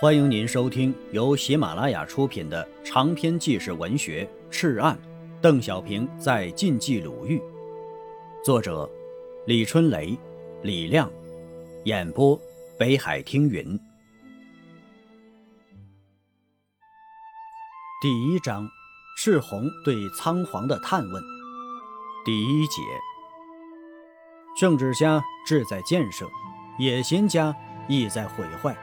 欢迎您收听由喜马拉雅出品的长篇纪实文学《赤案》，邓小平在晋冀鲁豫，作者李春雷、李亮，演播北海听云。第一章：赤红对仓皇的探问。第一节：政治家志在建设，野心家意在毁坏。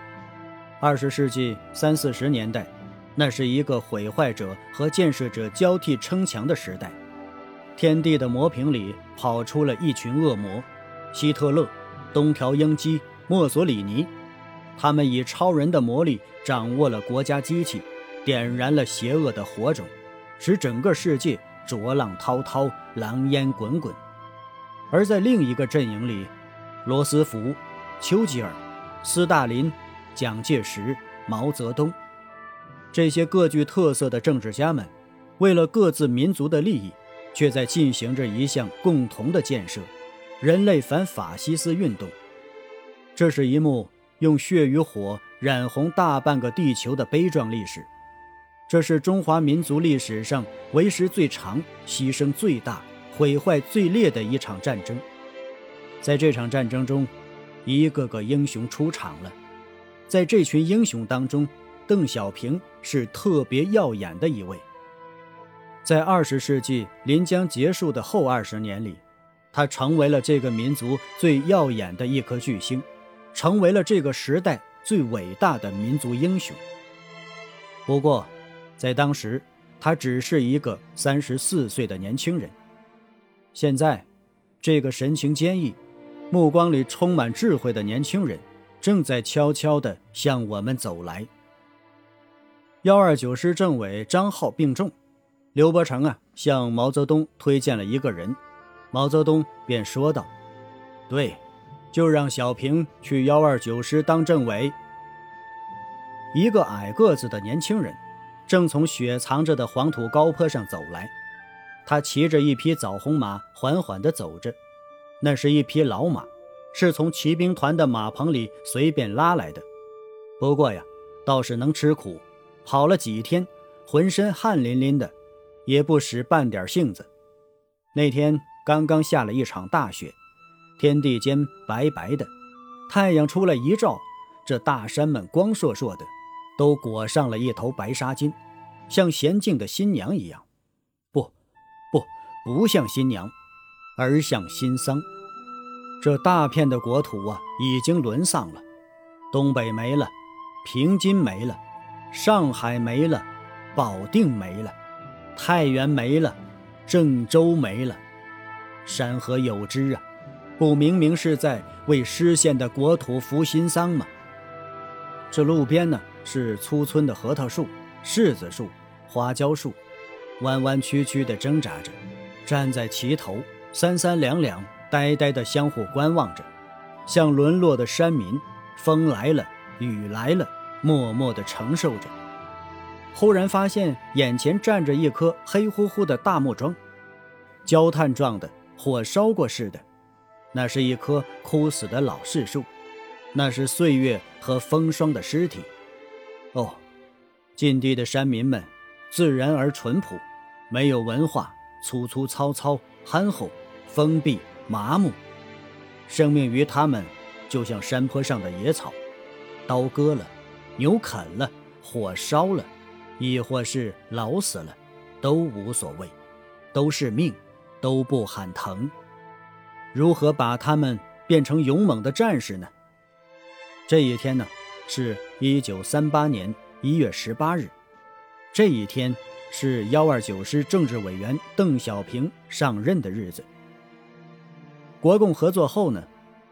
二十世纪三四十年代，那是一个毁坏者和建设者交替称强的时代。天地的魔瓶里跑出了一群恶魔：希特勒、东条英机、墨索里尼。他们以超人的魔力掌握了国家机器，点燃了邪恶的火种，使整个世界浊浪滔滔、狼烟滚滚。而在另一个阵营里，罗斯福、丘吉尔、斯大林。蒋介石、毛泽东，这些各具特色的政治家们，为了各自民族的利益，却在进行着一项共同的建设——人类反法西斯运动。这是一幕用血与火染红大半个地球的悲壮历史，这是中华民族历史上为时最长、牺牲最大、毁坏最烈的一场战争。在这场战争中，一个个英雄出场了。在这群英雄当中，邓小平是特别耀眼的一位。在二十世纪临将结束的后二十年里，他成为了这个民族最耀眼的一颗巨星，成为了这个时代最伟大的民族英雄。不过，在当时，他只是一个三十四岁的年轻人。现在，这个神情坚毅、目光里充满智慧的年轻人。正在悄悄地向我们走来。幺二九师政委张浩病重，刘伯承啊向毛泽东推荐了一个人，毛泽东便说道：“对，就让小平去幺二九师当政委。”一个矮个子的年轻人，正从雪藏着的黄土高坡上走来，他骑着一匹枣红马，缓缓地走着，那是一匹老马。是从骑兵团的马棚里随便拉来的，不过呀，倒是能吃苦，跑了几天，浑身汗淋淋的，也不使半点性子。那天刚刚下了一场大雪，天地间白白的，太阳出来一照，这大山们光烁烁的，都裹上了一头白纱巾，像娴静的新娘一样。不，不，不像新娘，而像新桑。这大片的国土啊，已经沦丧了。东北没了，平津没了，上海没了，保定没了，太原没了，郑州没了。山河有知啊，不明明是在为失陷的国土扶新丧吗？这路边呢，是粗村的核桃树、柿子树、花椒树，弯弯曲曲地挣扎着，站在齐头，三三两两。呆呆地相互观望着，像沦落的山民，风来了，雨来了，默默地承受着。忽然发现眼前站着一棵黑乎乎的大木桩，焦炭状的，火烧过似的。那是一棵枯死的老柿树，那是岁月和风霜的尸体。哦，晋地的山民们，自然而淳朴，没有文化，粗粗糙糙，憨厚，封闭。麻木，生命于他们，就像山坡上的野草，刀割了，牛啃了，火烧了，亦或是老死了，都无所谓，都是命，都不喊疼。如何把他们变成勇猛的战士呢？这一天呢，是一九三八年一月十八日，这一天是幺二九师政治委员邓小平上任的日子。国共合作后呢，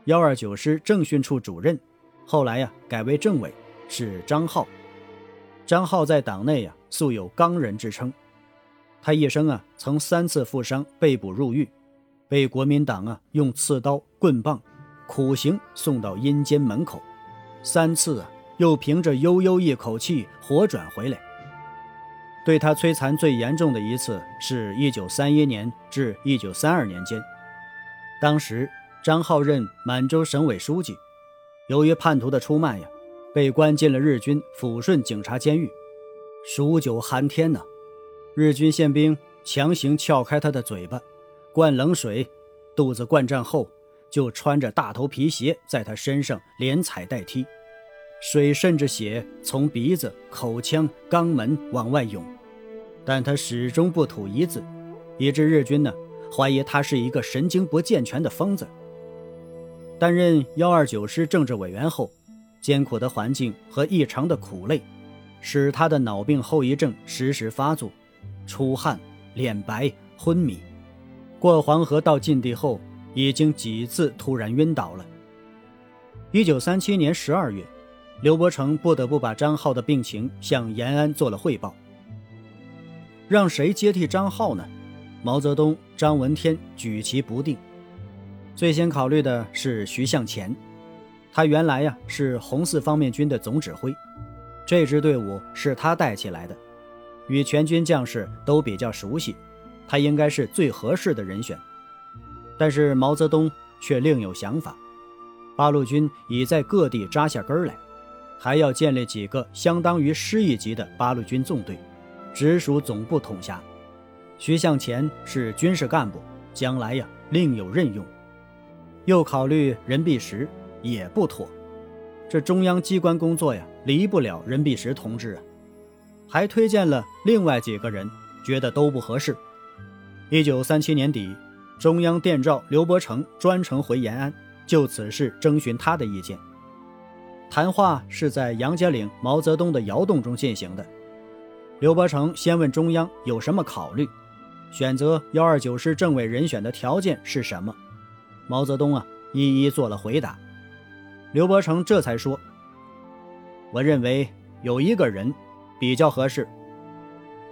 幺二九师政训处主任，后来呀改为政委，是张浩。张浩在党内呀素有刚人之称，他一生啊曾三次负伤被捕入狱，被国民党啊用刺刀棍棒苦刑送到阴间门口，三次啊又凭着悠悠一口气活转回来。对他摧残最严重的一次是一九三一年至一九三二年间。当时张浩任满洲省委书记，由于叛徒的出卖呀，被关进了日军抚顺警察监狱。数九寒天呢，日军宪兵强行撬开他的嘴巴，灌冷水，肚子灌胀后，就穿着大头皮鞋在他身上连踩带踢，水渗着血从鼻子、口腔、肛门往外涌，但他始终不吐一字，以致日军呢怀疑他是一个神经不健全的疯子。担任幺二九师政治委员后，艰苦的环境和异常的苦累，使他的脑病后遗症时时发作，出汗、脸白、昏迷。过黄河到晋地后，已经几次突然晕倒了。一九三七年十二月，刘伯承不得不把张浩的病情向延安做了汇报。让谁接替张浩呢？毛泽东、张闻天举棋不定。最先考虑的是徐向前，他原来呀是红四方面军的总指挥，这支队伍是他带起来的，与全军将士都比较熟悉，他应该是最合适的人选。但是毛泽东却另有想法，八路军已在各地扎下根来，还要建立几个相当于师一级的八路军纵队，直属总部统辖。徐向前是军事干部，将来呀另有任用。又考虑任弼时也不妥，这中央机关工作呀，离不了任弼时同志啊。还推荐了另外几个人，觉得都不合适。一九三七年底，中央电召刘伯承专程回延安，就此事征询他的意见。谈话是在杨家岭毛泽东的窑洞中进行的。刘伯承先问中央有什么考虑，选择幺二九师政委人选的条件是什么。毛泽东啊，一一做了回答。刘伯承这才说：“我认为有一个人比较合适。”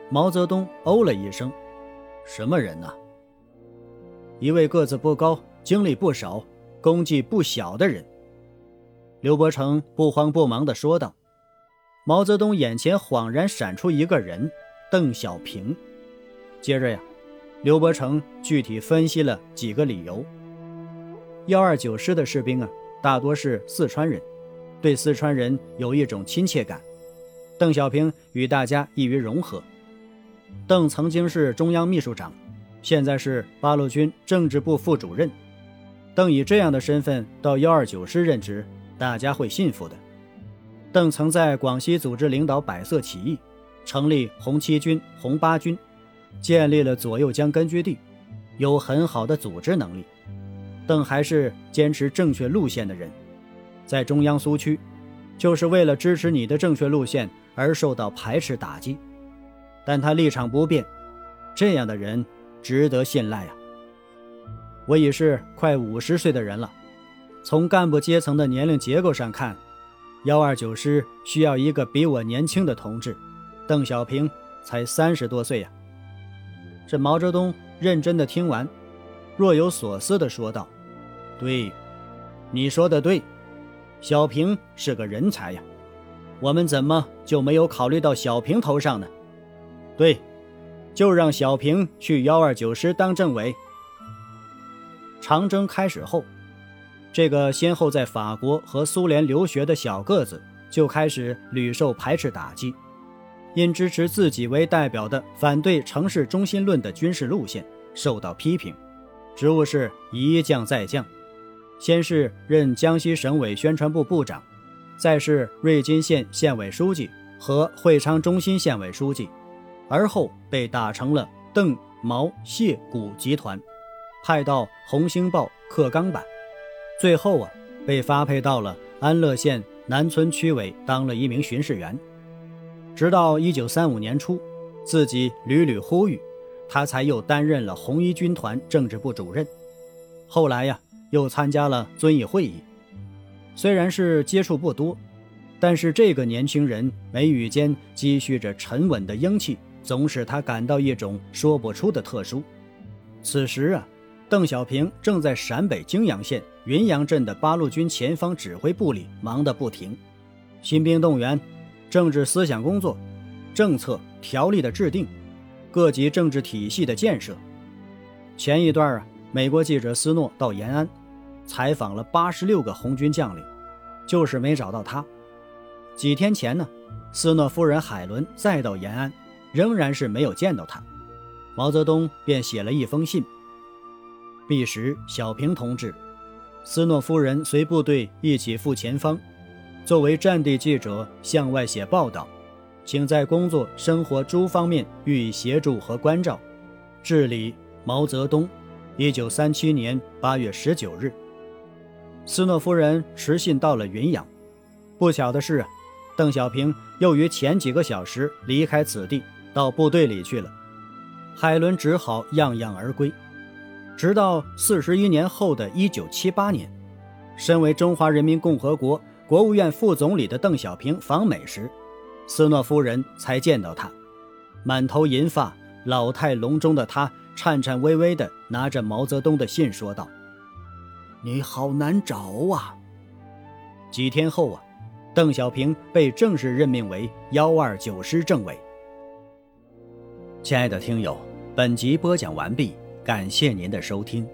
毛泽东哦了一声：“什么人呢？”一位个子不高、经历不少、功绩不小的人。刘伯承不慌不忙地说道。毛泽东眼前恍然闪出一个人——邓小平。接着呀，刘伯承具体分析了几个理由。幺二九师的士兵啊，大多是四川人，对四川人有一种亲切感。邓小平与大家易于融合。邓曾经是中央秘书长，现在是八路军政治部副主任。邓以这样的身份到幺二九师任职，大家会信服的。邓曾在广西组织领导百色起义，成立红七军、红八军，建立了左右江根据地，有很好的组织能力。邓还是坚持正确路线的人，在中央苏区，就是为了支持你的正确路线而受到排斥打击，但他立场不变，这样的人值得信赖啊！我已是快五十岁的人了，从干部阶层的年龄结构上看，幺二九师需要一个比我年轻的同志，邓小平才三十多岁呀。这毛泽东认真的听完，若有所思的说道。对，你说的对，小平是个人才呀，我们怎么就没有考虑到小平头上呢？对，就让小平去幺二九师当政委。长征开始后，这个先后在法国和苏联留学的小个子就开始屡受排斥打击，因支持自己为代表的反对城市中心论的军事路线受到批评，职务是一降再降。先是任江西省委宣传部部长，再是瑞金县县委书记和会昌中心县委书记，而后被打成了邓毛谢谷集团，派到《红星报》刻钢板，最后啊被发配到了安乐县南村区委当了一名巡视员，直到一九三五年初，自己屡屡呼吁，他才又担任了红一军团政治部主任，后来呀。又参加了遵义会议，虽然是接触不多，但是这个年轻人眉宇间积蓄着沉稳的英气，总使他感到一种说不出的特殊。此时啊，邓小平正在陕北泾阳县云阳镇的八路军前方指挥部里忙得不停，新兵动员、政治思想工作、政策条例的制定、各级政治体系的建设。前一段啊，美国记者斯诺到延安。采访了八十六个红军将领，就是没找到他。几天前呢，斯诺夫人海伦再到延安，仍然是没有见到他。毛泽东便写了一封信。彼时，小平同志，斯诺夫人随部队一起赴前方，作为战地记者向外写报道，请在工作、生活诸方面予以协助和关照。致礼毛泽东。一九三七年八月十九日，斯诺夫人持信到了云阳。不巧的是，邓小平又于前几个小时离开此地，到部队里去了。海伦只好怏怏而归。直到四十一年后的一九七八年，身为中华人民共和国国务院副总理的邓小平访美时，斯诺夫人才见到他。满头银发、老态龙钟的他。颤颤巍巍地拿着毛泽东的信说道：“你好难找啊。”几天后啊，邓小平被正式任命为幺二九师政委。亲爱的听友，本集播讲完毕，感谢您的收听。